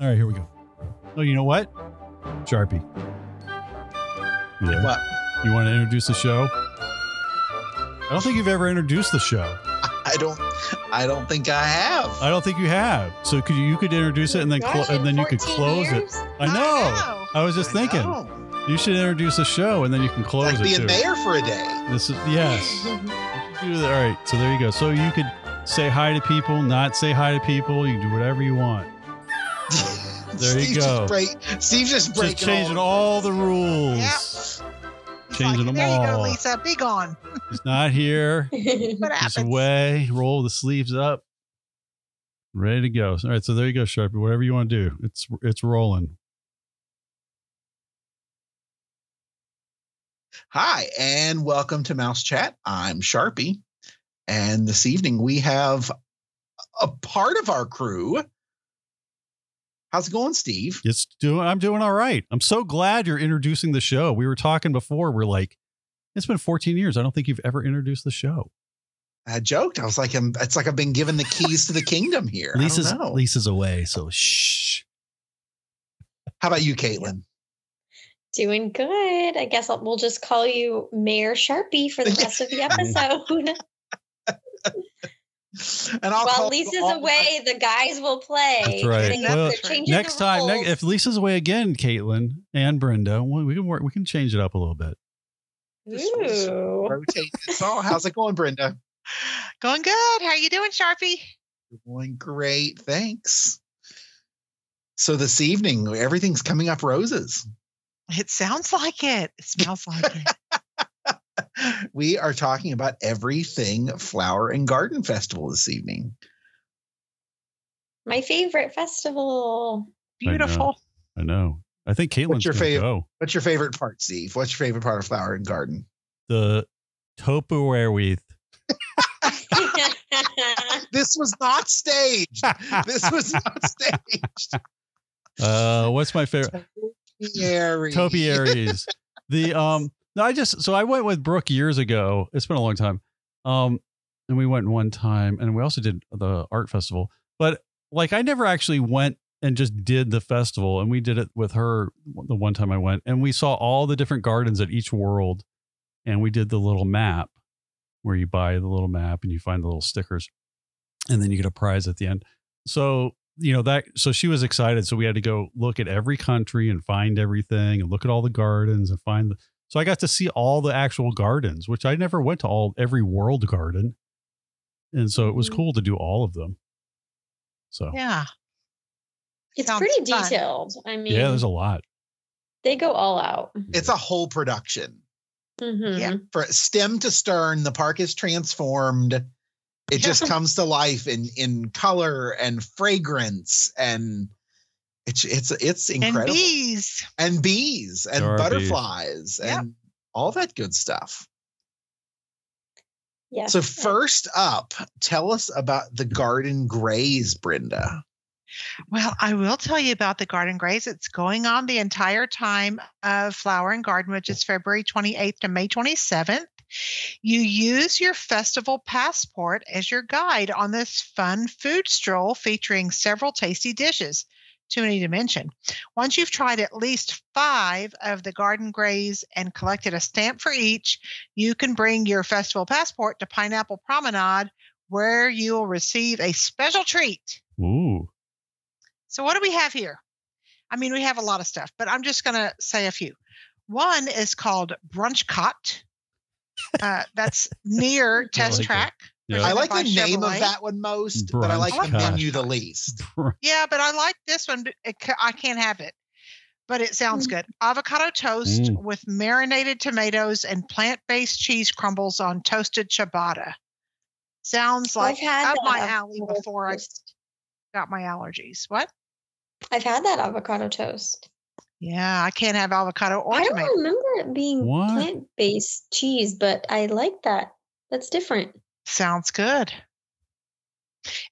All right, here we go. Oh, you know what? Sharpie. Yeah. What? You want to introduce the show? I don't think you've ever introduced the show. I don't. I don't think I have. I don't think you have. So could you, you could introduce it and then clo- and then you could close years? it. I know. I, was just I thinking know. you should introduce the show and then you can close Like it being too. mayor for a day. This is yes. Do that. All right. So there you go. So you could say hi to people, not say hi to people. You can do whatever you want. There you Steve's go. Just break, Steve's just breaking Just changing all the rules. Yep. He's Changing them like, there you go, Lisa. Be gone. He's not here. What He's away. Roll the sleeves up. Ready to go. All right. So there you go, Sharpie. Whatever you want to do. It's it's rolling. Hi, and welcome to Mouse Chat. I'm Sharpie. And this evening we have a part of our crew. How's it going, Steve? It's doing. I'm doing all right. I'm so glad you're introducing the show. We were talking before. We're like, it's been 14 years. I don't think you've ever introduced the show. I joked. I was like, I'm, it's like I've been given the keys to the kingdom here. I don't Lisa's know. Lisa's away, so shh. How about you, Caitlin? Doing good. I guess I'll, we'll just call you Mayor Sharpie for the rest of the episode. And I'll While call Lisa's all- away, the guys will play. That's right. Well, they're Next time, ne- if Lisa's away again, Caitlin and Brenda, well, we can work. We can change it up a little bit. Ooh. rotate this. Oh, how's it going, Brenda? Going good. How are you doing, Sharpie? Going great. Thanks. So this evening, everything's coming up roses. It sounds like it. It smells like it. we are talking about everything flower and garden festival this evening. My favorite festival. Beautiful. I know. I think Caitlin's your favorite- go. What's your favorite part, Steve? What's your favorite part of flower and garden? The Tupperware wreath. This was not staged. This was not staged. uh, what's my favorite? Topiary. Topiaries. the um no, I just so I went with Brooke years ago. It's been a long time. Um and we went one time and we also did the art festival. But like I never actually went and just did the festival and we did it with her the one time I went and we saw all the different gardens at each world and we did the little map where you buy the little map and you find the little stickers and then you get a prize at the end. So you know that so she was excited so we had to go look at every country and find everything and look at all the gardens and find the so i got to see all the actual gardens which i never went to all every world garden and so it was Mhm. cool to do all of them so yeah, Yeah. it's Sounds pretty fun. detailed. I mean, Yeah, there's a lot they go all out. It's a whole production. Mhm. Yeah. For stem to stern, the park is transformed. It just comes to life in in color and fragrance and it's it's it's And incredible. bees. and bees and There are bees. butterflies Yep. and all that good stuff. Yes. So first up, tell us about the garden graze, Brenda. Well, I will tell you about the garden graze. It's going on the entire time of Flower and Garden, which is February 28th to May 27th. You use your festival passport as your guide on this fun food stroll featuring several tasty dishes. Too many to mention. Once you've tried at least five of the garden graze and collected a stamp for each, you can bring your festival passport to Pineapple Promenade, where you'll receive a special treat. ooh So what do we have here? I mean, we have a lot of stuff, but I'm just going to say a few. One is called Brunchcot. Uh, that's near Test like. Track. Yeah I like the name Chevrolet. of that one most, but I like the Brunch menu the least. Yeah, but I like this one. it I can't have it, but it sounds Mm. good. Avocado toast Mm. with marinated tomatoes and plant-based cheese crumbles on toasted ciabatta. Sounds like I've had up my alley avocado before I got my allergies. What? I've had that avocado toast. Yeah, I can't have avocado or I don't tomato. remember it being What? plant-based cheese, but I like that. That's different. Sounds good.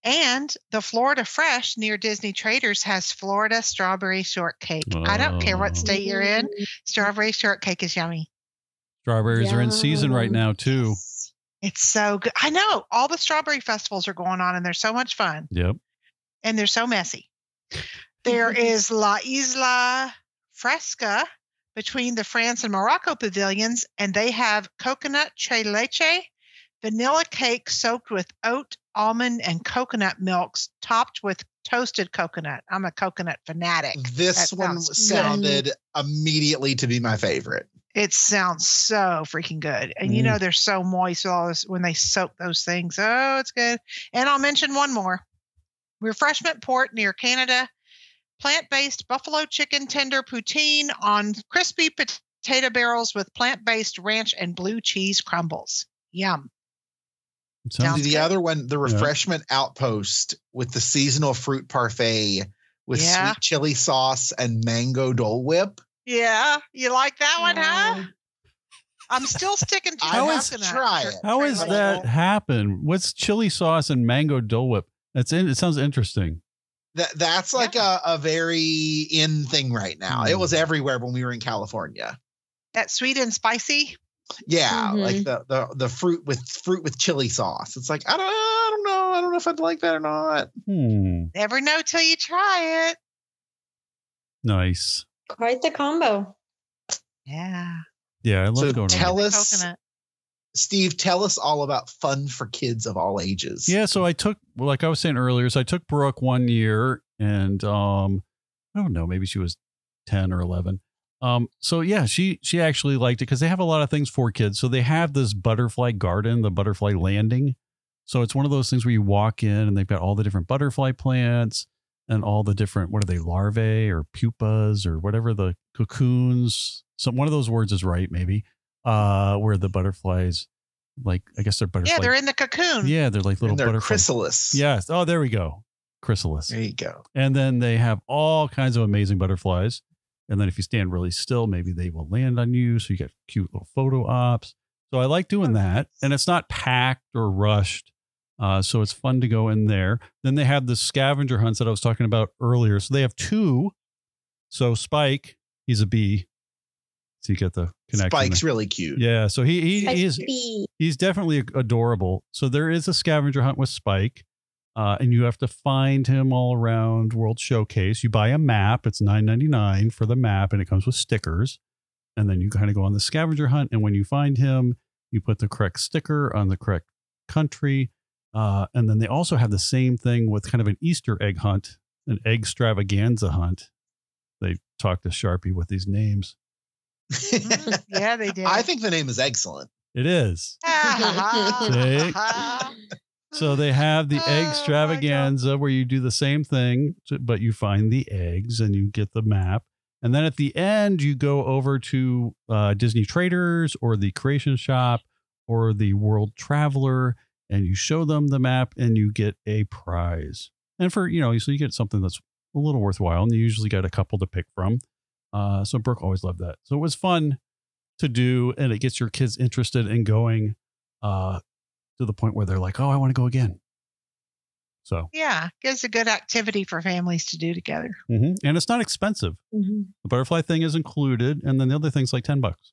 And the Florida Fresh near Disney Traders has Florida strawberry shortcake. I don't care Oh. what state you're in. Strawberry shortcake is yummy. strawberries are in season right now too yes. It's so good. I know all the strawberry festivals are going on and they're so much fun yep and they're so messy. There is La Isla Fresca between the France and Morocco pavilions, and they have coconut tres leche, vanilla cake soaked with oat, almond, and coconut milks, topped with toasted coconut. I'm a coconut fanatic. This That one good. sounded immediately to be my favorite. It sounds so freaking good. And you Mm. know they're so moist with all this when they soak those things. Oh, it's good. And I'll mention one more. Refreshment Port near Canada. Plant-based buffalo chicken tender poutine on crispy potato barrels with plant-based ranch and blue cheese crumbles. Yum. Sounds the good. other one, the refreshment outpost with the seasonal fruit parfait with Yeah. sweet chili sauce and mango Dole Whip. Yeah, you like that one, huh? I'm still sticking to I the have to coconut. try it. How sure, is like that happen? What's chili sauce and mango Dole Whip? That's in. It sounds interesting. That that's like a, a very in thing right now. It Hmm. was everywhere when we were in California. that sweet and spicy? Yeah, like Mhm. the, the the fruit with fruit with chili sauce. It's like I don't I don't know. I don't know if I'd like that or not. Hmm. Never know till you try it. Nice. Quite the combo. Yeah. Yeah, I love So going. tell on. Us- coconut. Steve, tell us all about fun for kids of all ages. Yeah, so I took well, like I was saying earlier, so I took Brooke one year and um I don't know, maybe she was 10 or 11. Um so yeah, she she actually liked it cuz they have a lot of things for kids. So they have this butterfly garden, the butterfly landing. So it's one of those things where you walk in and they've got all the different butterfly plants and all the different what are they larvae or pupas or whatever the cocoons. So one of those words is right maybe. Uh where the butterflies like I guess they're butterflies. Yeah, they're in the cocoon. yeah, they're like little and they're butterflies. chrysalis. Yes. Oh, there we go. Chrysalis. There you go. And then they have all kinds of amazing butterflies. And then if you stand really still, maybe they will land on you. So you get cute little photo ops. So I like doing that. And it's not packed or rushed. Uh, so it's fun to go in there. Then they have the scavenger hunts that I was talking about earlier. So they have two. So Spike, he's a bee. So you get the connection. Spike's there. really cute. Yeah. So he, he, he is Spicy. he's definitely adorable. So there is a scavenger hunt with Spike, uh, and you have to find him all around World Showcase. You buy a map; it's nine ninety nine for the map, and it comes with stickers. And then you kind of go on the scavenger hunt, and when you find him, you put the correct sticker on the correct country. Uh, and then they also have the same thing with kind of an Easter egg hunt, an egg extravaganza hunt. They talk to Sharpie with these names. Mhm. Yeah, they did. I think the name is excellent. It is. So they have the Oh, extravaganza where you do the same thing, but you find the eggs and you get the map. And then at the end, you go over to uh, Disney Traders or the Creation Shop or the World Traveler and you show them the map and you get a prize. And for, you know, so you get something that's a little worthwhile and you usually get a couple to pick from. Uh, so Brooke always loved that. So it was fun to do and it gets your kids interested in going uh, to the point where they're like, oh, I want to go again. So, yeah, gives a good activity for families to do together. mhm. and it's not expensive. Mhm. The butterfly thing is included, and then the other thing's like 10 bucks.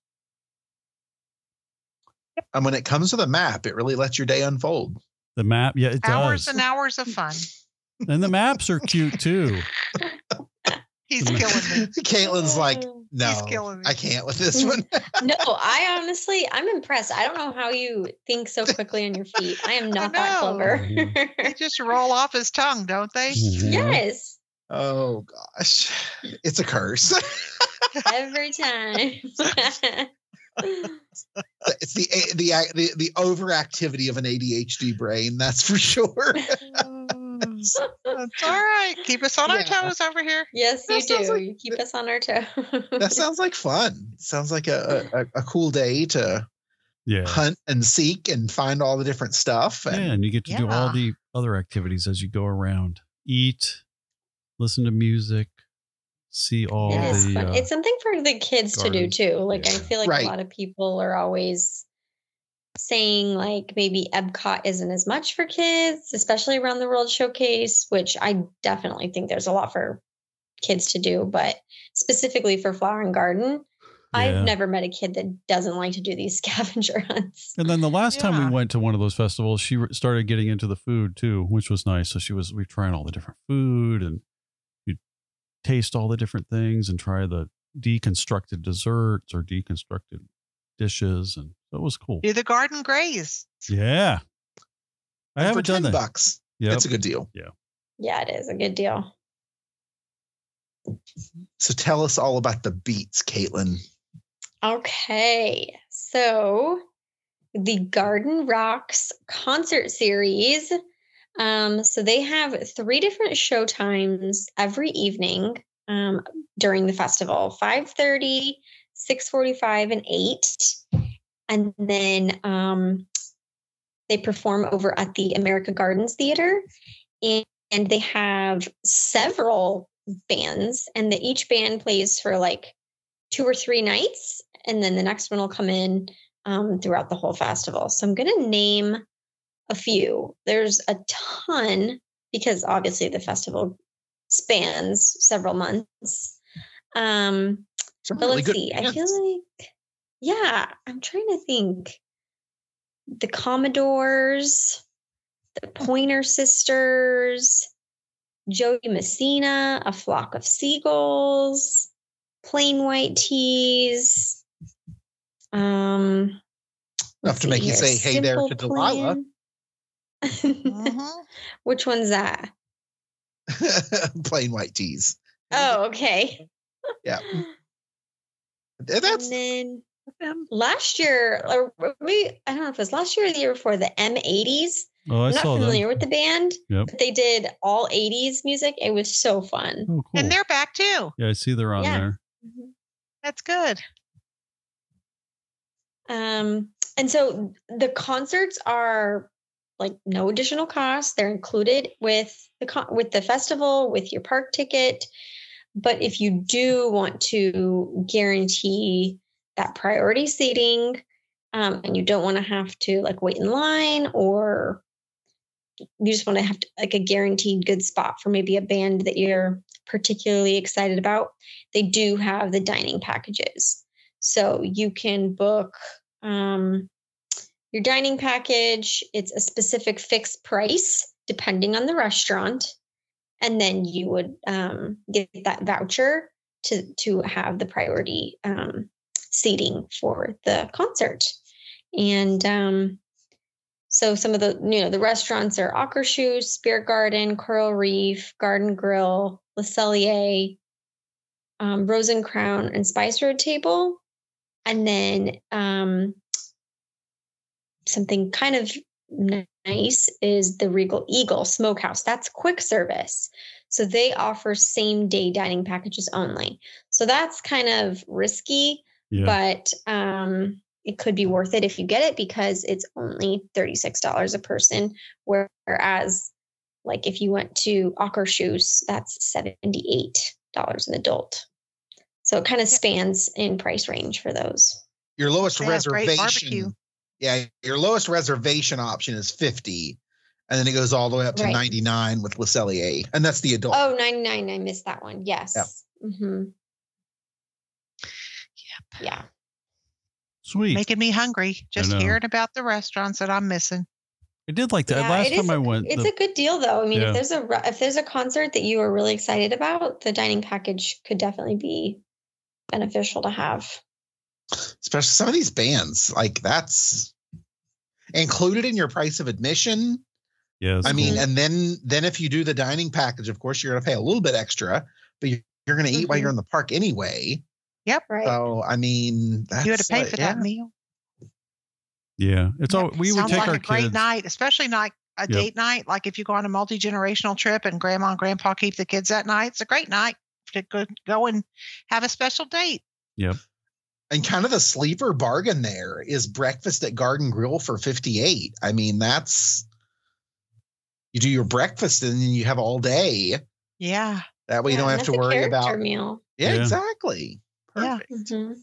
And when it comes to the map, it really lets your day unfold. The map, yeah, it does. Hours does. and hours of fun. And the maps are cute too. He's killing me. Caitlin's like, no, He's killing me. I can't with this one. no, I honestly, I'm impressed. I don't know how you think so quickly on your feet. I am not that clever. They just roll off his tongue, don't they? Mhm. yes, oh gosh, it's a curse. every time. it's the the the the overactivity of an ADHD brain. That's for sure. That's all right. Keep us on our toes over here. yes, you That sounds do. like- you keep us on our toes. that sounds like fun. Sounds like a, a a cool day to Yeah. hunt and seek and find all the different stuff. Yeah, And and you get to do all the other activities as you go around. Eat, listen to music, see all It is the. fun. uh, it's something for the kids to do too. Like I feel like Right. a lot of people are always saying like maybe Epcot isn't as much for kids, especially around the World Showcase, which I definitely think there's a lot for kids to do, but specifically for Flower and Garden, Yeah. I've never met a kid that doesn't like to do these scavenger hunts. And then the last time we went to one of those festivals, she started getting into the food too, which was nice. So she was we were trying all the different food and you taste all the different things and try the deconstructed desserts or deconstructed dishes, and it was cool. Do the garden graze. Yeah, I And haven't for done 10 that. bucks. Yeah, It's a good deal. Yeah, Yeah, it is a good deal. So tell us all about the beats, Caitlin. Okay, so the Garden Rocks concert series. Um, so they have three different show times every evening um, during the festival 5.30 6.45 and 8 and then um, they perform over at the america gardens theater and, and they have several bands and that each band plays for like two or three nights and then the next one will come in um, throughout the whole festival. So I'm going to name a few. There's a ton because obviously the festival spans several months. Um, Some but really let's good see. I feel like, yeah, I'm trying to think. The Commodores, the Pointer Sisters, Jo Dee Messina, A Flock of Seagulls, Plain White T's. Um, Enough let's to make you say, "Hey there" to Delilah. Plan. Mhm. Which one's that? Plain White T's. Oh, okay. Yeah. That's and then last year, or we I don't know if it was last year or the year before, the M80s. Oh, I I'm not saw familiar that. with the band, Yep. but they did all 80s music. It was so fun. Oh, cool. And they're back too. yeah, I see they're on Yeah. there. That's good. Um, and so the concerts are like no additional cost. They're included with the con- with the festival, with your park ticket. But if you do want to guarantee that priority seating, um, and you don't want to have to like wait in line, or you just want to have to, like a guaranteed good spot for maybe a band that you're particularly excited about, they do have the dining packages. So you can book um, your dining package. It's a specific fixed price depending on the restaurant, and then you would um, get that voucher to to have the priority um, seating for the concert. And um, so some of the you know the restaurants are Akershus, Spirit Garden, Coral Reef, Garden Grill, Le Cellier, um, Rose and Crown, and Spice Road Table. And then um, something kind of nice is the Regal Eagle Smokehouse. That's quick service. So they offer same day dining packages only. So that's kind of risky, Yeah. but um, it could be worth it if you get it because it's only $36 a person. Whereas, like if you went to Akershus, that's $78 an adult. So it kind of spans in price range for those. your lowest They have great reservation. barbecue. Yeah, your lowest reservation option is 50. And then it goes all the way up to Right. 99 with Le Cellier. And that's the adult. Oh, 99. I missed that one. Yes. hmm Yep. Yeah. Sweet. Making me hungry just hearing about the restaurants that I'm missing. I did like that. Yeah, Last it is time I a- went, It's the- a good deal though. I mean, Yeah. if there's a if there's a concert that you are really excited about, the dining package could definitely be beneficial to have. Especially some of these bands, like that's included in your price of admission. yeah, it's I mean, cool. and then then if you do the dining package, of course, you're going to pay a little bit extra, but you- you're going to eat while Mhm. you're in the park anyway. Right. So, I mean, that's you had to pay like- for yeah. that meal. yeah, it's all we would take like our a great kids. night, especially like a date night. Like if you go on a multi generational trip and grandma and grandpa keep the kids that night, it's a great night to go, go and have a special date. Yep. And kind of the sleeper bargain there is breakfast at Garden Grill for 58. I mean, that's you do your breakfast and then you have all day. Yeah. That way you don't have to worry character about. meal. Yeah, Yeah. exactly. Yeah. Perfect. hmm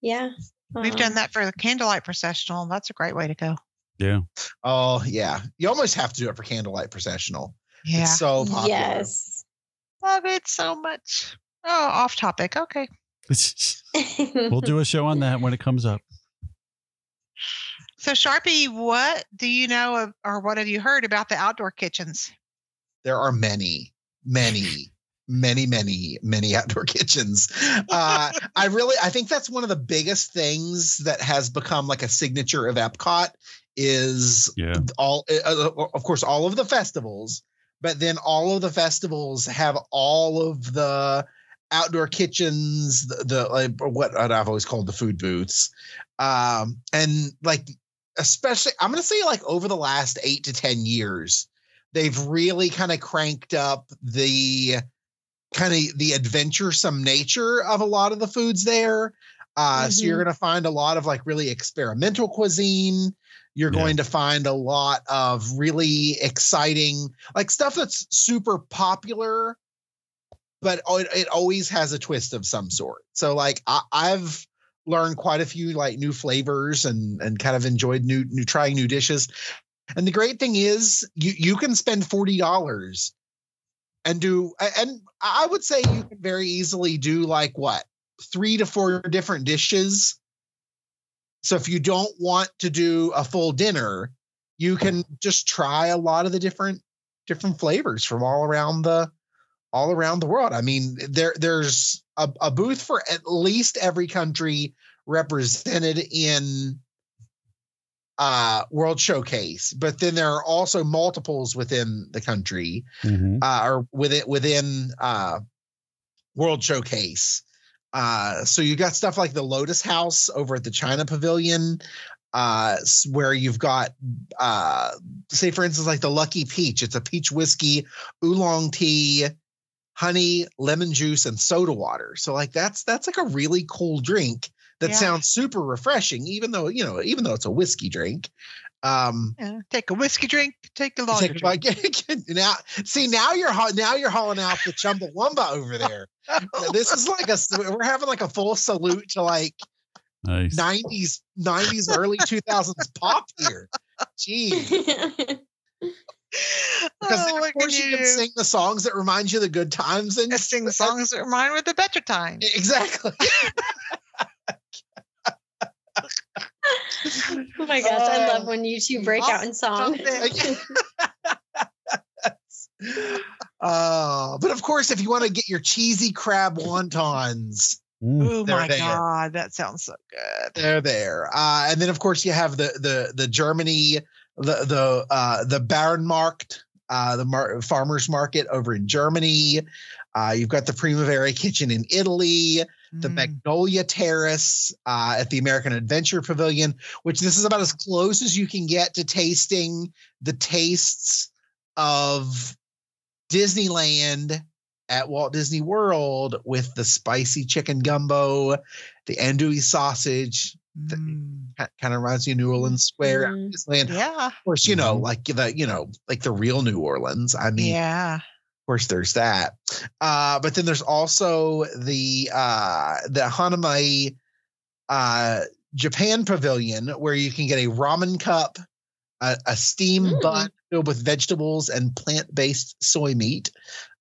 Yeah. We've Um, done that for the candlelight processional. That's a great way to go. Yeah, Oh, yeah. You almost have to do it for candlelight processional. Yeah. It's so popular. Yes. Love it so much. Oh, off topic. Okay. we'll do a show on that when it comes up. So, Sharpie, what do you know of, or what have you heard about the outdoor kitchens? There are many, many, many, many, many outdoor kitchens. Uh, I really, I think that's one of the biggest things that has become like a signature of Epcot is Yeah. all, uh, of course, all of the festivals, but then all of the festivals have all of the outdoor kitchens, the, the like what I've always called the food booths, um, and like especially I'm gonna say like over the last eight to ten years, they've really kind of cranked up the kind of the adventuresome nature of a lot of the foods there. Uh, So you're going to find a lot of like really experimental cuisine. You're Yeah. going to find a lot of really exciting, like stuff that's super popular, but it, it always has a twist of some sort. So like I, I've learned quite a few like new flavors and and kind of enjoyed new new trying new dishes. And the great thing is you you can spend forty dollars and do and I would say you can very easily do like what three to four different dishes. So if you don't want to do a full dinner, you can just try a lot of the different different flavors from all around the all around the world. I mean, there there's a, a booth for at least every country represented in uh World Showcase, but then there are also multiples within the country Mhm. uh, or within within uh, World Showcase. Uh, so you've got stuff like the Lotus House over at the China Pavilion, uh, where you've got, uh, say for instance, like the Lucky Peach. It's a peach whiskey, oolong tea, honey, lemon juice, and soda water. So like that's that's like a really cool drink that Yeah. sounds super refreshing, even though you know even though it's a whiskey drink. Um, Yeah, take a whiskey drink, take a lager Take a drink. bite. now, see now you're now you're hauling out the Chumbawamba over there. This is like a s- we're having like a full salute to like Nice. 90s 90s early 2000s pop here. Gee, because Oh, of course can you can sing the songs that remind you of the good times and I sing the songs that remind me of the better times. exactly. Oh my gosh, I love when you two break out in song. something. Uh, but of course, if you want to get your cheesy crab wontons, Mm. Oh my there. god, that sounds so good. they're there. Uh, and then of course you have the the the Germany the the uh, the Bauernmarkt, uh, the mar- farmers market over in Germany. Uh, you've got the Primavera Kitchen in Italy, the Mm. Magnolia Terrace uh, at the American Adventure Pavilion, which this is about as close as you can get to tasting the tastes of Disneyland at Walt Disney World with the spicy chicken gumbo, the andouille sausage. Mm. Kind of reminds me of New Orleans Square. at Mhm. Disneyland. Yeah, Of course, you know, Mhm. like the you know, like the real New Orleans. I mean, yeah. Of course there's that uh but then there's also the uh the Hanami uh japan pavilion where you can get a ramen cup a, a steam Mm. bun filled with vegetables and plant-based soy meat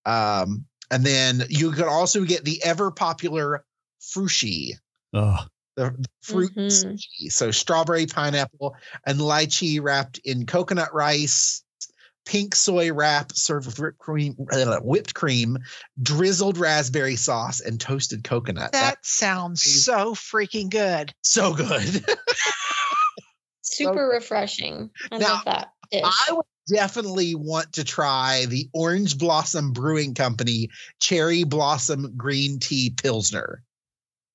um and then you can also get the ever popular frushi Ugh. the, the fruit Mhm. sushi. so strawberry pineapple and lychee wrapped in coconut rice pink soy wrap served with whipped cream uh, whipped cream drizzled raspberry sauce and toasted coconut That that's sounds amazing. so freaking good. so good Super refreshing. I Now, love that dish. i would definitely want to try the orange blossom brewing company cherry blossom green tea pilsner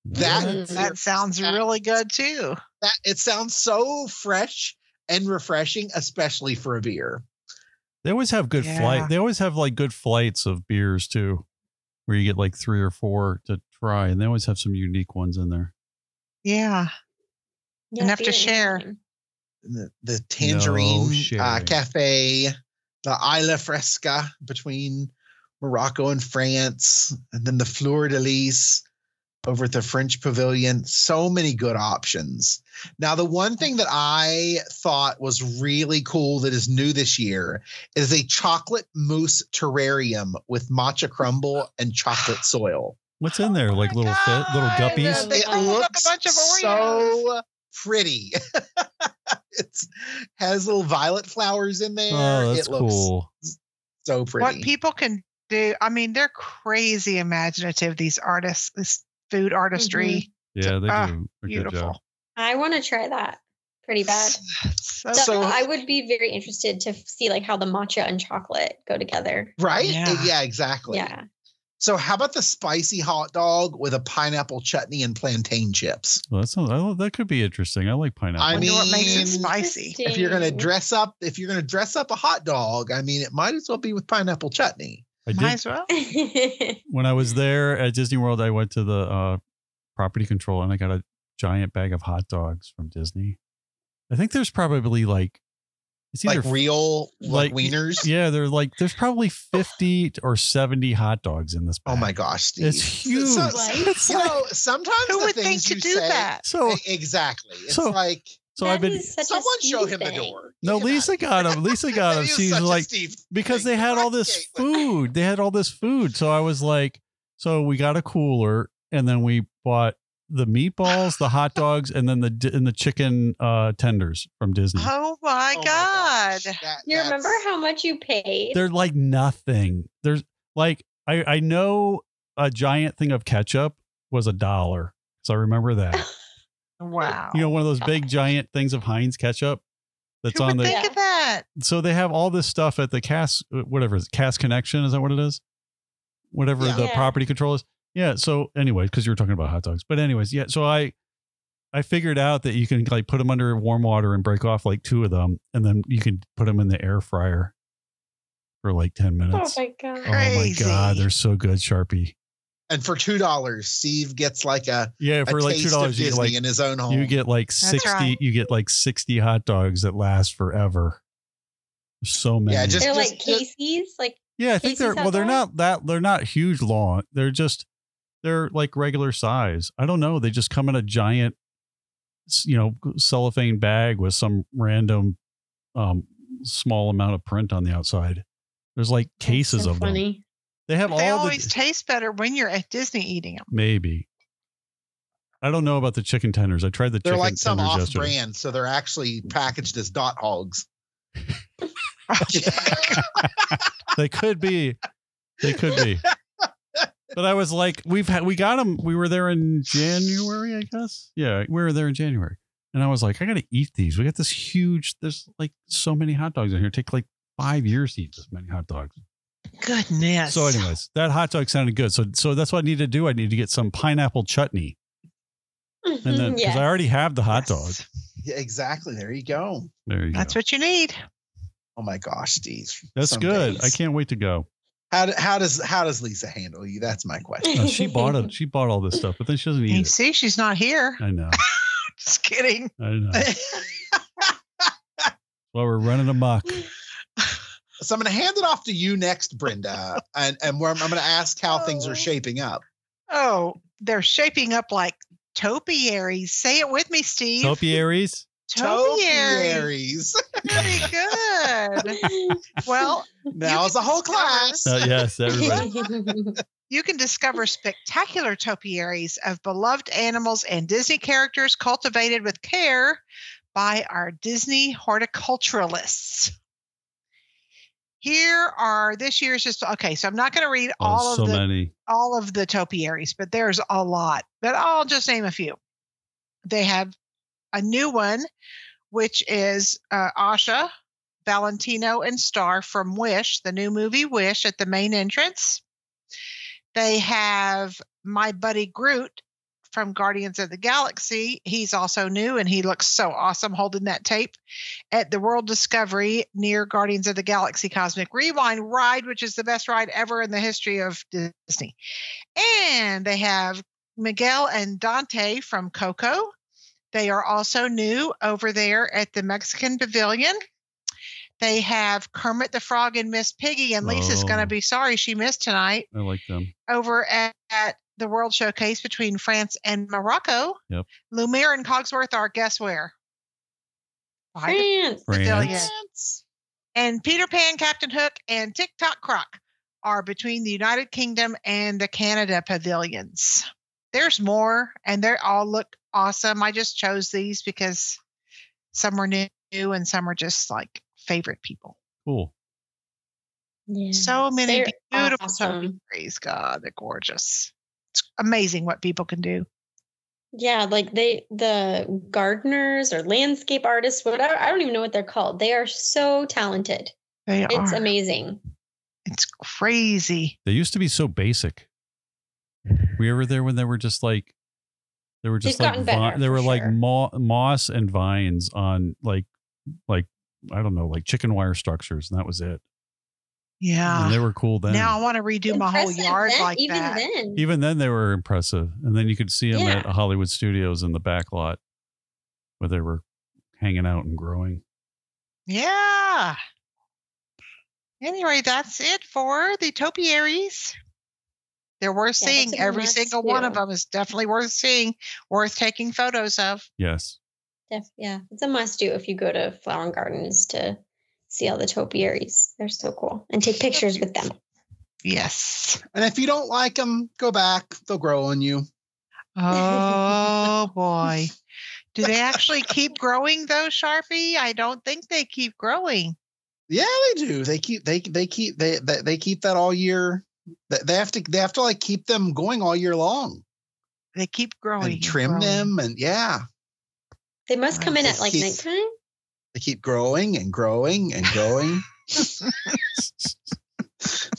that Mm. That sounds that- really good too. that it sounds so fresh and refreshing especially for a beer They always have good Yeah. flight. They always have like good flights of beers too, where you get like three or four to try, and they always have some unique ones in there. Yeah. Yeah, enough to share. the, the Tangierine uh, cafe, the Isla Fresca between Morocco and France, and then the Fleur de Lis over at the French Pavilion. So many good options. Now, the one thing that I thought was really cool that is new this year is a chocolate mousse terrarium with matcha crumble and chocolate soil. What's in there? Oh like my little fit, little God. guppies. They It crumbled a looks bunch of so pretty. it has little violet flowers in oh, there. Oh, that's it looks cool. so pretty. What people can do. I mean, they're crazy imaginative. These artists, this food artistry, Yeah, they Ah, do a good job. beautiful. I want to try that pretty bad. So, So, So- I would be very interested to see like how the matcha and chocolate go together. Right? Yeah. Yeah, exactly. Yeah. So how about the spicy hot dog with a pineapple chutney and plantain chips? Well, that sounds, I, that could be interesting. I like pineapple. I wonder what makes it mean, spicy. If you're gonna dress up, if you're gonna dress up a hot dog, I mean, it might as well be with pineapple chutney. I Might did as well. when I was there at Disney World. I went to the uh, property control and I got a giant bag of hot dogs from Disney. I think there's probably like it's either Like real like, like- wieners. yeah, they're like there's probably fifty or seventy hot dogs in this. Bag. Oh my gosh, Steve. It's huge. So, Right? It's you like- know, sometimes Who the would think to do say, that? so exactly. It's so- like so That I've been is such a someone show Steve him the door. no Look Lisa that. got him. Lisa got him. She's like because they had all this food. They had all this food. So I was like, so we got a cooler and then we bought the meatballs, the hot dogs, and then the and the chicken uh tenders from Disney. Oh my Oh my God. that- You remember how much you paid? They're like nothing. There's like I I know a giant thing of ketchup was a dollar. So I remember that. Wow. You know, one of those big giant things of Heinz ketchup that's Who on the think of that? so they have all this stuff at the cast uh, whatever is it, cast connection is that what it is whatever Yeah. the Yeah. property control is yeah so anyway because you were talking about hot dogs but anyways yeah so i i figured out that you can like put them under warm water and break off like two of them and then you can put them in the air fryer for like 10 minutes. oh minutes my god. oh my god they're so good sharpie And for two dollars, Steve gets like a, yeah a for like taste two of dollars you get Disney like in his own home. you get like 60 right. you get like 60 hot dogs that last forever so many Yeah, just- They're like just- Casey's, like Yeah, I think Casey's they're hot well. They're not that. They're not huge long. They're just they're like regular size. I don't know. They just come in a giant, you know, cellophane bag with some random, um, small amount of print on the outside. There's like that's cases so of them. Funny. They have They all always the taste better when you're at Disney eating them. maybe. I don't know about the chicken tenders. I tried the They're chicken like some tenders off yesterday. brand, so they're actually packaged as dot hogs. they could be. They could be. But I was like, we've had, we got them. We were there in January, I guess. Yeah, we were there in January, and I was like, I got to eat these. We got this huge. There's like so many hot dogs in here. Take like five years to eat this many hot dogs. Goodness. So, anyways, that hot dog sounded good. So, so that's what I need to do. I need to get some pineapple chutney, and then because yeah. I already have the hot dog. Yeah, exactly. There you go. There you go. That's go. what you need. Oh my gosh, Steve. That's Some good. I can't wait to go. How, do- how does how does Lisa handle you? That's my question. Uh, she bought it. She bought all this stuff, but then she doesn't You eat it. see, she's not here. I know. Just kidding. I know. Well, we're running amok. So I'm going to hand it off to you next, Brenda, and and where I'm, I'm going to ask how things Oh. are shaping up. Oh, they're shaping up like topiaries. Say it with me, Steve. Topiaries. Topiaries. Topiaries. Very good. Well, Now You it's a whole class. Uh, yes, everybody. you can discover spectacular topiaries of beloved animals and Disney characters cultivated with care by our Disney horticulturalists. Here are this year's just okay. So I'm not going to read Oh, all so of the many. all of the topiaries, but there's a lot. But I'll just name a few. They have a new one, which is uh, Asha, Valentino, and Star from Wish, the new movie Wish at the main entrance. They have my buddy Groot from Guardians of the Galaxy. He's also new and he looks so awesome holding that tape at the World Discovery near Guardians of the Galaxy Cosmic Rewind ride, which is the best ride ever in the history of Disney. And they have Miguel and Dante from Coco. They are also new over there at the Mexican Pavilion. They have Kermit the Frog and Miss Piggy, and Lisa's going Oh. to be sorry she missed tonight I like them. over at, at the World Showcase between France and Morocco. Yep. Lumiere and Cogsworth are guess where? France. France. And Peter Pan, Captain Hook, and Tick Tock Croc are between the United Kingdom and the Canada pavilions. There's more, and they all look awesome. I just chose these because some are new and some are just like favorite people. Cool. Yeah. So many They're beautiful awesome. topiaries. God, they're gorgeous. It's amazing what people can do. Yeah, like they the gardeners or landscape artists, whatever. I don't even know what they're called. They are so talented. They It's are. amazing. It's crazy. They used to be so basic. We were there when they were just like they were just They've like gotten better, vi- they for were like mo- moss and vines on like like I don't know like chicken wire structures and that was it. Yeah. and they were cool then. Now I want to redo my whole yard then- like even that. then. Even then they were impressive, and then you could see them at Hollywood Studios in the back lot where they were hanging out and growing. Yeah. Anyway, that's it for the topiaries. They're worth Yeah, seeing. Every must single one of them is definitely worth seeing, worth taking photos of. Yes. Def- yeah, it's a must do if you go to Flower and Gardens to see all the topiaries. They're so cool and take pictures with them. Yes. And if you don't like them, go back. They'll grow on you. Oh boy. Do they actually keep growing though, Sharpie? I don't think they keep growing. Yeah, they do. They keep they they keep they they, they keep that all year. They they have to they have to like keep them going all year long They keep growing. and trim growing. them and yeah, They must come in at like keep- nighttime. They keep growing and growing and growing.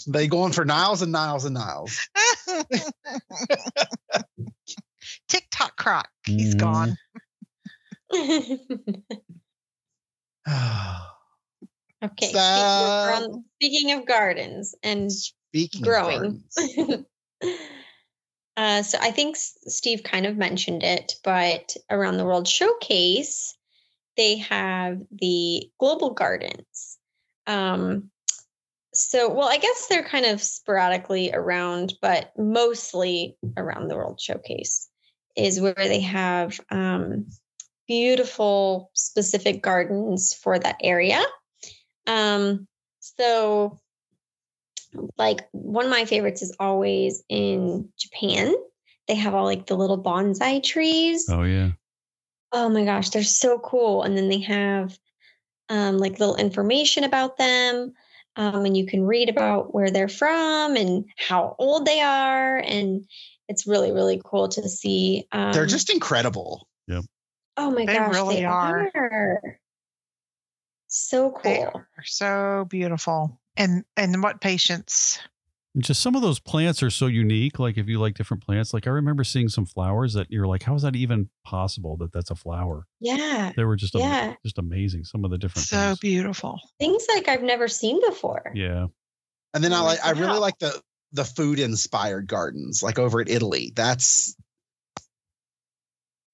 they going for niles and niles and niles. Tick Tock Croc. He's Mhm. gone. okay. So- we're on- speaking of gardens and Speaking of growing. gardens, uh, so I think Steve kind of mentioned it, but around the World Showcase, they have the global gardens. Um, so, well, I guess they're kind of sporadically around, but mostly around the World Showcase is where they have um, beautiful specific gardens for that area. Um, so, like one of my favorites is always in Japan. They have all like the little bonsai trees. Oh yeah. Oh my gosh, they're so cool. And then they have um, like little information about them. Um, and you can read about where they're from and how old they are. And it's really, really cool to see. Um, they're just incredible. Yeah. Oh my They gosh, really they are. are. So They cool. are so beautiful. And and what patience. And just some of those plants are so unique. Like if you like different plants, like I remember seeing some flowers that you're like, how is that even possible that that's a flower? Yeah. They were just am- Yeah. just amazing. Some of the different So things. beautiful. Things like I've never seen before. Yeah. And then I like I really like the the food inspired gardens, like over at Italy. That's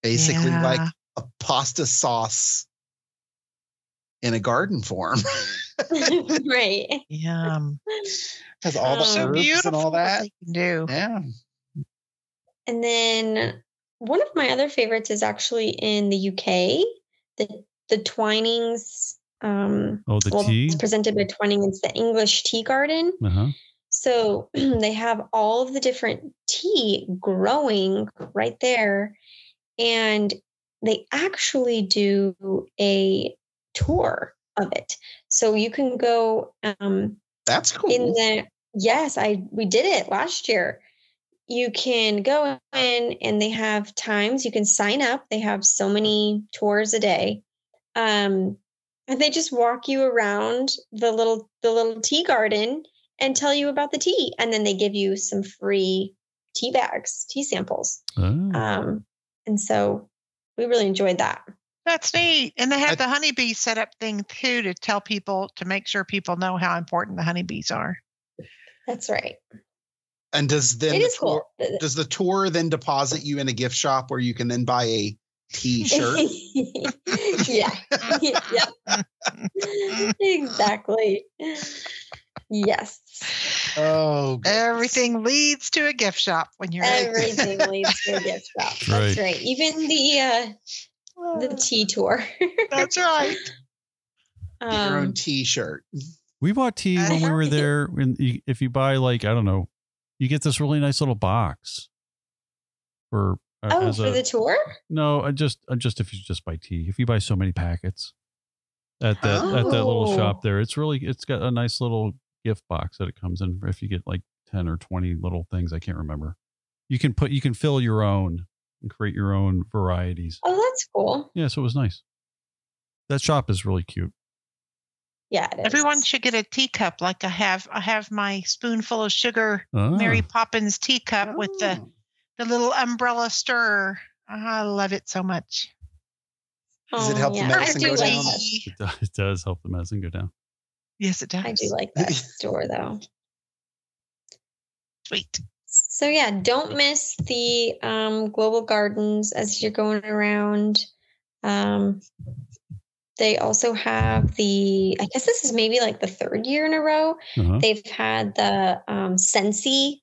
basically like a pasta sauce in a garden form. right. Yum. Has all the Oh. so herbs beautiful and all what that. they can do. Yeah. And then one of my other favorites is actually in the UK. The the Twinings. Um, Oh, the well, tea. it's presented by Twining. It's the English Tea Garden. Uh huh. So they have all of the different tea growing right there, and they actually do a tour of it. So you can go um, That's cool. in the yes i we did it last year you can go in and they have times you can sign up they have so many tours a day um and they just walk you around the little the little tea garden and tell you about the tea and then they give you some free tea bags tea samples Oh. um and so we really enjoyed that That's neat. And they have I- the honeybee setup thing too to tell people to make sure people know how important the honeybees are. That's right and does then it the is tour, cool does the tour then deposit you in a gift shop where you can then buy a t-shirt? yeah. yep. exactly. Yes. oh, goodness. Everything leads to a gift shop when you're Everything leads to a gift shop. That's Right. right. Even the uh the tea tour. That's right. Get your own um, t-shirt. We bought tea I when we were there. And you, if you buy like I don't know, you get this really nice little box for uh, oh, for a, the tour? no, uh, just uh, just if you just buy tea. If you buy so many packets at that at that little Oh. shop there, it's really it's got a nice little gift box that it comes in. If you get like ten or twenty little things, I can't remember. You can put you can fill your own and create your own varieties. Oh, that's cool. Yeah, so it was nice. That shop is really cute. Yeah, it is. Everyone should get a teacup like I have. I have my spoonful of sugar Oh, Mary Poppins teacup with the Oh. the little umbrella stirrer. I love it so much. Does it Oh, help the medicine go down? that. it does, it does help the medicine go down. Yes, it does. I do like that store though. Sweet. So yeah, don't miss the um, global gardens as you're going around. Um, they also have the. I guess this is maybe like the third year in a row. Uh-huh. They've had the um, Scentsy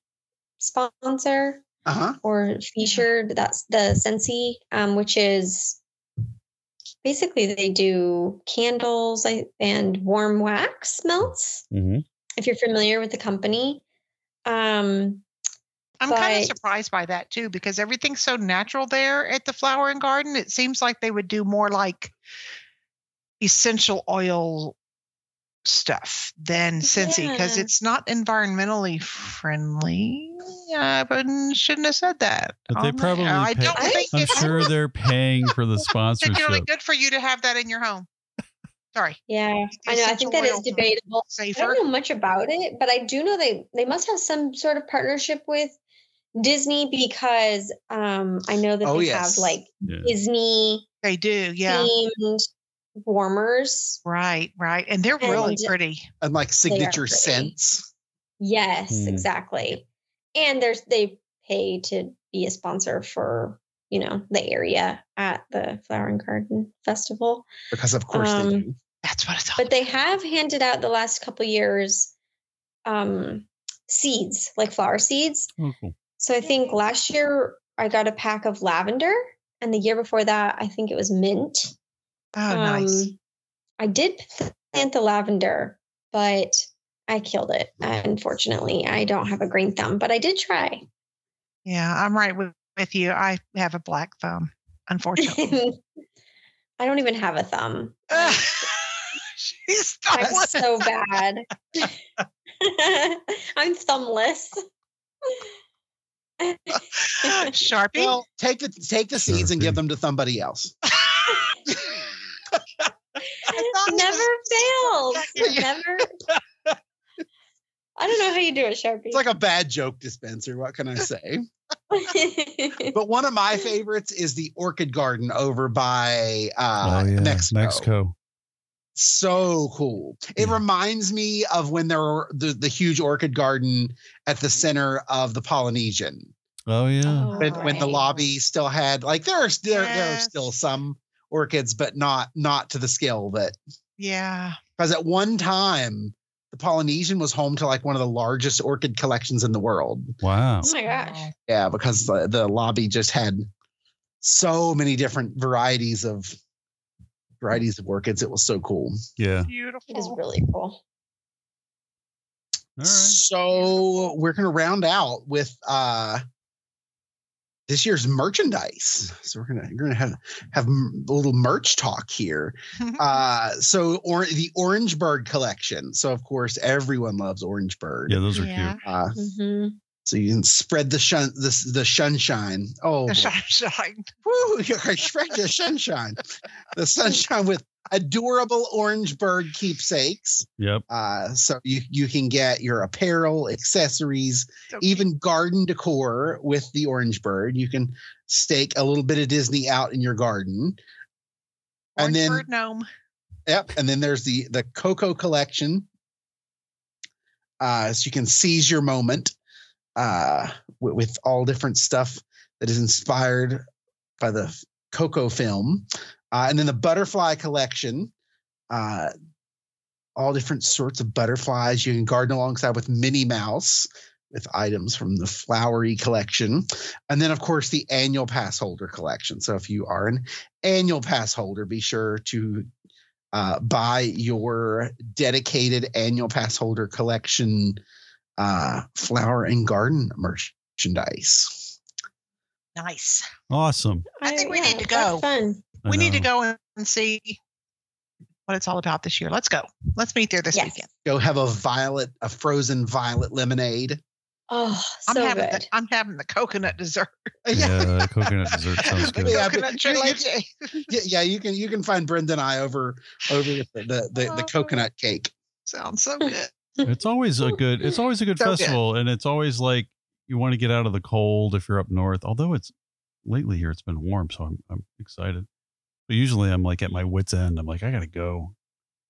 sponsor Uh-huh. or featured. That's the Scentsy, um, which is basically they do candles and warm wax melts. Mm-hmm. If you're familiar with the company. Um, I'm kind of surprised by that too because everything's so natural there at the flower and garden. It seems like they would do more like essential oil stuff than Scentsy because Yeah. it's not environmentally friendly. I wouldn't, shouldn't have said that. But they on there. probably I don't I- think I'm sure they're paying for the sponsorship. particularly sponsorship. good for you to have that in your home. Sorry, yeah, the I know. I think that is oils are debatable. I don't know much about it, but I do know they they must have some sort of partnership with Disney because um, I know that Oh, they yes. have like Yeah. Disney They do, yeah. themed warmers. Right, right. And they're really pretty. And like signature pretty. scents. Yes, Hmm. exactly. And there's they pay to be a sponsor for you know the area at the Flower and Garden Festival. Because of course they Um, do. That's what it's all but they have handed out the last couple years um seeds like flower seeds cool. so i think last year i got a pack of lavender and the year before that i think it was mint Oh, nice. Um, i did plant the lavender but i killed it unfortunately i don't have a green thumb but i did try Yeah, I'm right with, with you. I have a black thumb, unfortunately. i don't even have a thumb She's i'm so bad i'm thumbless Sharpie. Well, take the take the seeds and give them to somebody else. Thought never fails. Never. I don't know how you do it, Sharpie. It's like a bad joke dispenser. What can I say? But one of my favorites is the Orchid Garden over by uh, oh yeah, Mexico. Mexico. So cool. It Yeah. reminds me of when there were the, the huge orchid garden at the center of the Polynesian. Oh yeah. When, when the lobby still had like there are still there are still some orchids, but not not to the scale that yeah. because at one time the Polynesian was home to like one of the largest orchid collections in the world. Wow. oh my gosh. Yeah, because the, the lobby just had so many different varieties of varieties of orchids. It was so cool. Yeah. Beautiful. It is really cool. All right. So we're gonna round out with uh this year's merchandise. So we're gonna we're gonna have have m- a little merch talk here. Uh so or the Orange Bird collection. So of course everyone loves Orange Bird. Yeah, those are Yeah. cute. Uh, hmm so you can spread the shun the, the sunshine. Oh The sunshine. Woo, you can spread the sunshine. The sunshine with adorable orange bird keepsakes. Yep. Uh, so you you can get your apparel, accessories, So even garden decor with the orange bird. You can stake a little bit of Disney out in your garden. cute. and then- Orange bird gnome. Yep. And then there's the the Coco collection. Uh, so you can seize your moment uh, with, with all different stuff that is inspired by the Coco film. Uh, and then the butterfly collection, uh, all different sorts of butterflies. You can garden alongside with Minnie Mouse with items from the flowery collection. And then, of course, the annual pass holder collection. So if you are an annual pass holder, be sure to uh, buy your dedicated annual pass holder collection uh, flower and garden merchandise. Nice. Awesome. I think we need to that's go. Fun. I we need to go and see what it's all about this year. Let's go. Let's meet there this Yes. weekend. Go have a violet, a frozen violet lemonade. Oh, I'm so having good. the, I'm having the coconut dessert. Yeah, coconut dessert sounds good. Yeah, coconut but you- you- Yeah, yeah, you can you can find Brenda and I over over the the, the, the oh. coconut cake. Sounds so good. It's always a good. It's always a good So good. festival, and it's always like you want to get out of the cold if you're up north. Although it's lately here, it's been warm, so I'm I'm excited. But usually, I'm like at my wits end. I'm like, I gotta go.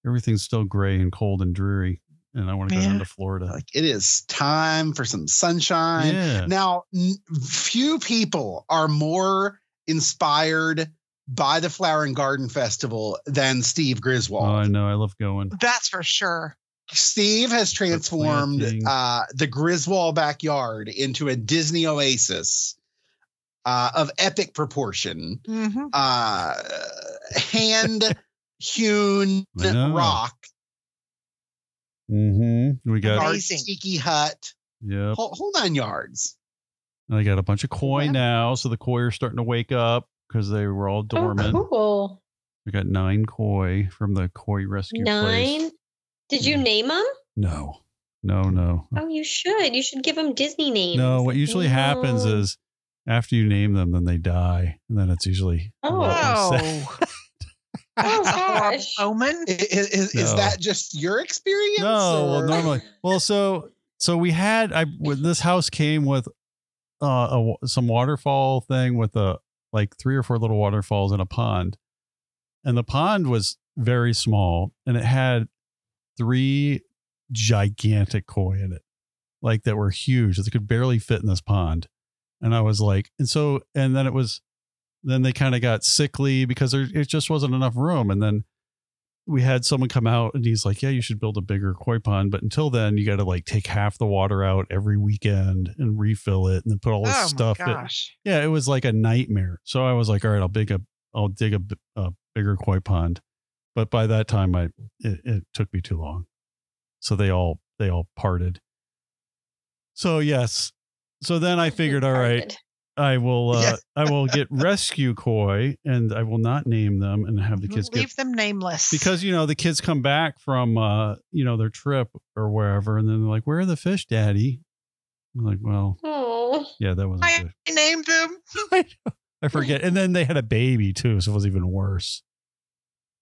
Everything's still gray and cold and dreary, and I want to go Yeah. down to Florida. Like it is time for some sunshine. yeah, Now, n- few people are more inspired by the Flower and Garden Festival than Steve Griswold. oh, I know. I love going. That's for sure. Steve has transformed uh, the Griswold backyard into a Disney oasis uh, of epic proportion. hmm Uh, hand hewn rock, Mm-hmm. We got. dark Amazing. tiki hut, Yeah. Hold, whole nine yards. And I got a bunch of koi Yeah. now, so the koi are starting to wake up because they were all dormant. Oh, cool. We got nine koi from the koi rescue place. Nine. Did you Yeah. name them? No, no, no. Oh, you should. You should give them Disney names. No, what usually happens is after you name them, then they die, and then it's usually Oh. little Oh, that's a horrible gosh. omen. I- i- Is, is No. that just your experience? No, well, normally, well, so so we had I when this house came with uh a, some waterfall thing with a like three or four little waterfalls in a pond, and the pond was very small, and it had three gigantic koi in it, like that were huge. They could barely fit in this pond, and I was like, and so and then it was, then they kind of got sickly because there it just wasn't enough room, and then we had someone come out and he's like, "Yeah, you should build a bigger koi pond, but until then, you got to like take half the water out every weekend and refill it, and then put all this Oh stuff." my in." gosh. Yeah, it was like a nightmare. So I was like, "All right, I'll dig a, I'll dig a, a bigger koi pond," but by that time, I it, it took me too long. So they all they all parted. So yes, so then I figured, all right, I will uh. I will get rescue koi, and I will not name them, and have the kids get Leave them nameless. because you know the kids come back from uh you know their trip or wherever and then they're like where are the fish daddy? I'm like well Oh, yeah that wasn't I good. named them. i forget. And then they had a baby too so it was even worse.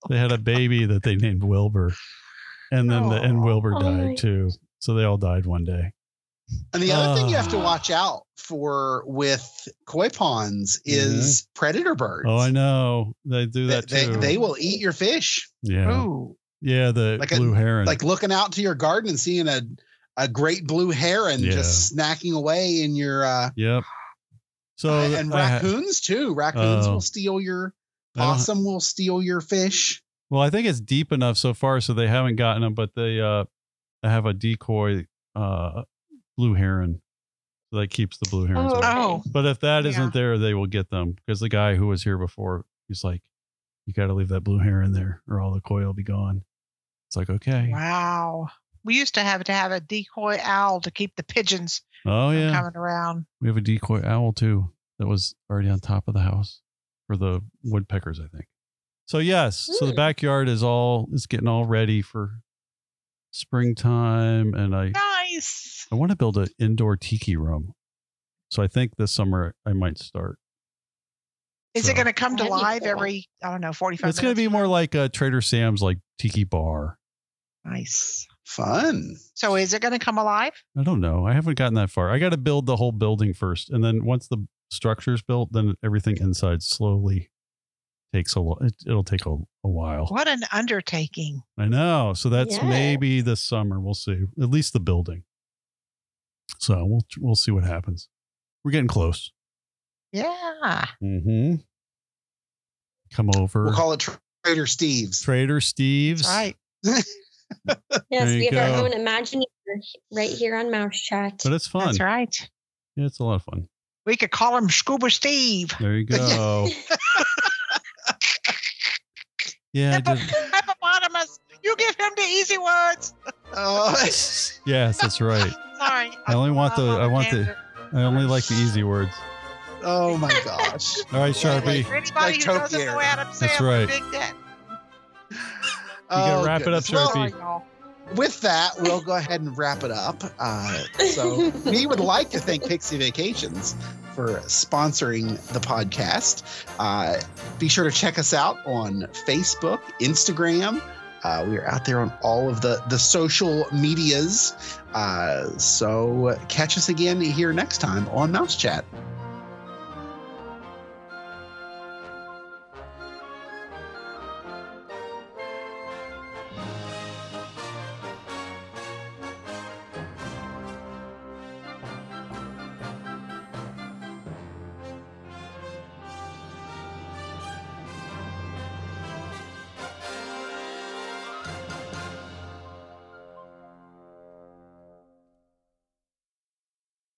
They had a baby that they named wilbur and then the, and wilbur died too. So they all died one day And the other thing you have to Ah. watch out for with koi ponds is predator birds. oh i know they do that they, too they will eat your fish. yeah Ooh. yeah the Like a- blue heron Like looking out to your garden and seeing a a great blue heron Yeah. just snacking away in your uh yep so and I ha- raccoons too. Raccoons Oh. will steal your I possum will steal your fish. Well, I think it's deep enough so far, so they haven't gotten them, but they uh have a decoy uh blue heron. So that keeps the blue herons Oh. But if that Yeah. not there, they will get them because the guy who was here before, he's like, You gotta leave that blue heron there or all the koi will be gone. It's like, okay. Wow. We used to have to have a decoy owl to keep the pigeons Oh yeah. coming around. We have a decoy owl too that was already on top of the house for the woodpeckers, I think. So yes, so the Hmm. backyard is all is getting all ready for springtime and I Nice. I want to build an indoor tiki room. So I think this summer I might start. Is So- it going to come to That'd live cool. every, I don't know, 45 It's going to be more like a Trader Sam's like tiki bar. Nice. Fun. So is it going to come alive? I don't know. I haven't gotten that far. I got to build the whole building first, and then once the structure's built, then everything inside slowly takes a while. it, it'll take a, a while. What an undertaking. I know. So that's Yes. maybe this summer. We'll see. At least the building. So we'll we'll see what happens. We're getting close. Yeah. Mm-hmm. Come over. We'll call it Trader Steve's. Trader Steve's. That's right. yes, There you we have our own Imagineer right here on Mouse Chat. But it's fun. That's right. Yeah, it's a lot of fun. We could call him Scuba Steve. There you go. yeah, I did. hippopotamus. You give him the easy words. Oh, Yes, that's right. Sorry. I only want the- I'm on I a want the- I only like the easy words. oh my gosh. All right, Sharpie. Like- For anybody like who doesn't topiary. know Adam That's right. Big Debt. gotta wrap it up, goodness. Well, Sharpie. With that, we'll go ahead and wrap it up. Uh, so we would like to thank Pixie Vacations for sponsoring the podcast. Uh, be sure to check us out on Facebook, Instagram. Uh, we are out there on all of the the social medias. Uh, so catch us again here next time on Mouse Chat.